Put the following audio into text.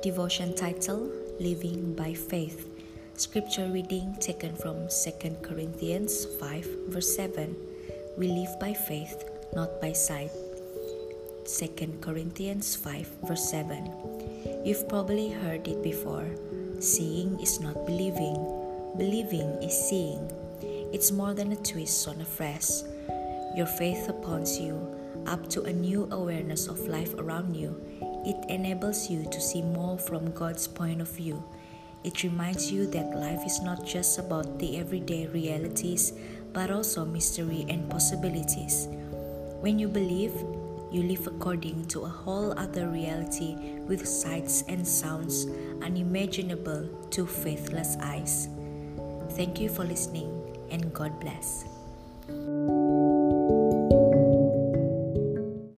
Devotion title Living by Faith. Scripture reading taken from 2 Corinthians 5, verse 7. We live by faith, not by sight. 2 Corinthians 5, verse 7. You've probably heard it before. Seeing is not believing, believing is seeing. It's more than a twist on a phrase. Your faith upons you up to a new awareness of life around you it enables you to see more from God's point of view. It reminds you that life is not just about the everyday realities, but also mystery and possibilities. When you believe, you live according to a whole other reality with sights and sounds unimaginable to faithless eyes. Thank you for listening, and God bless.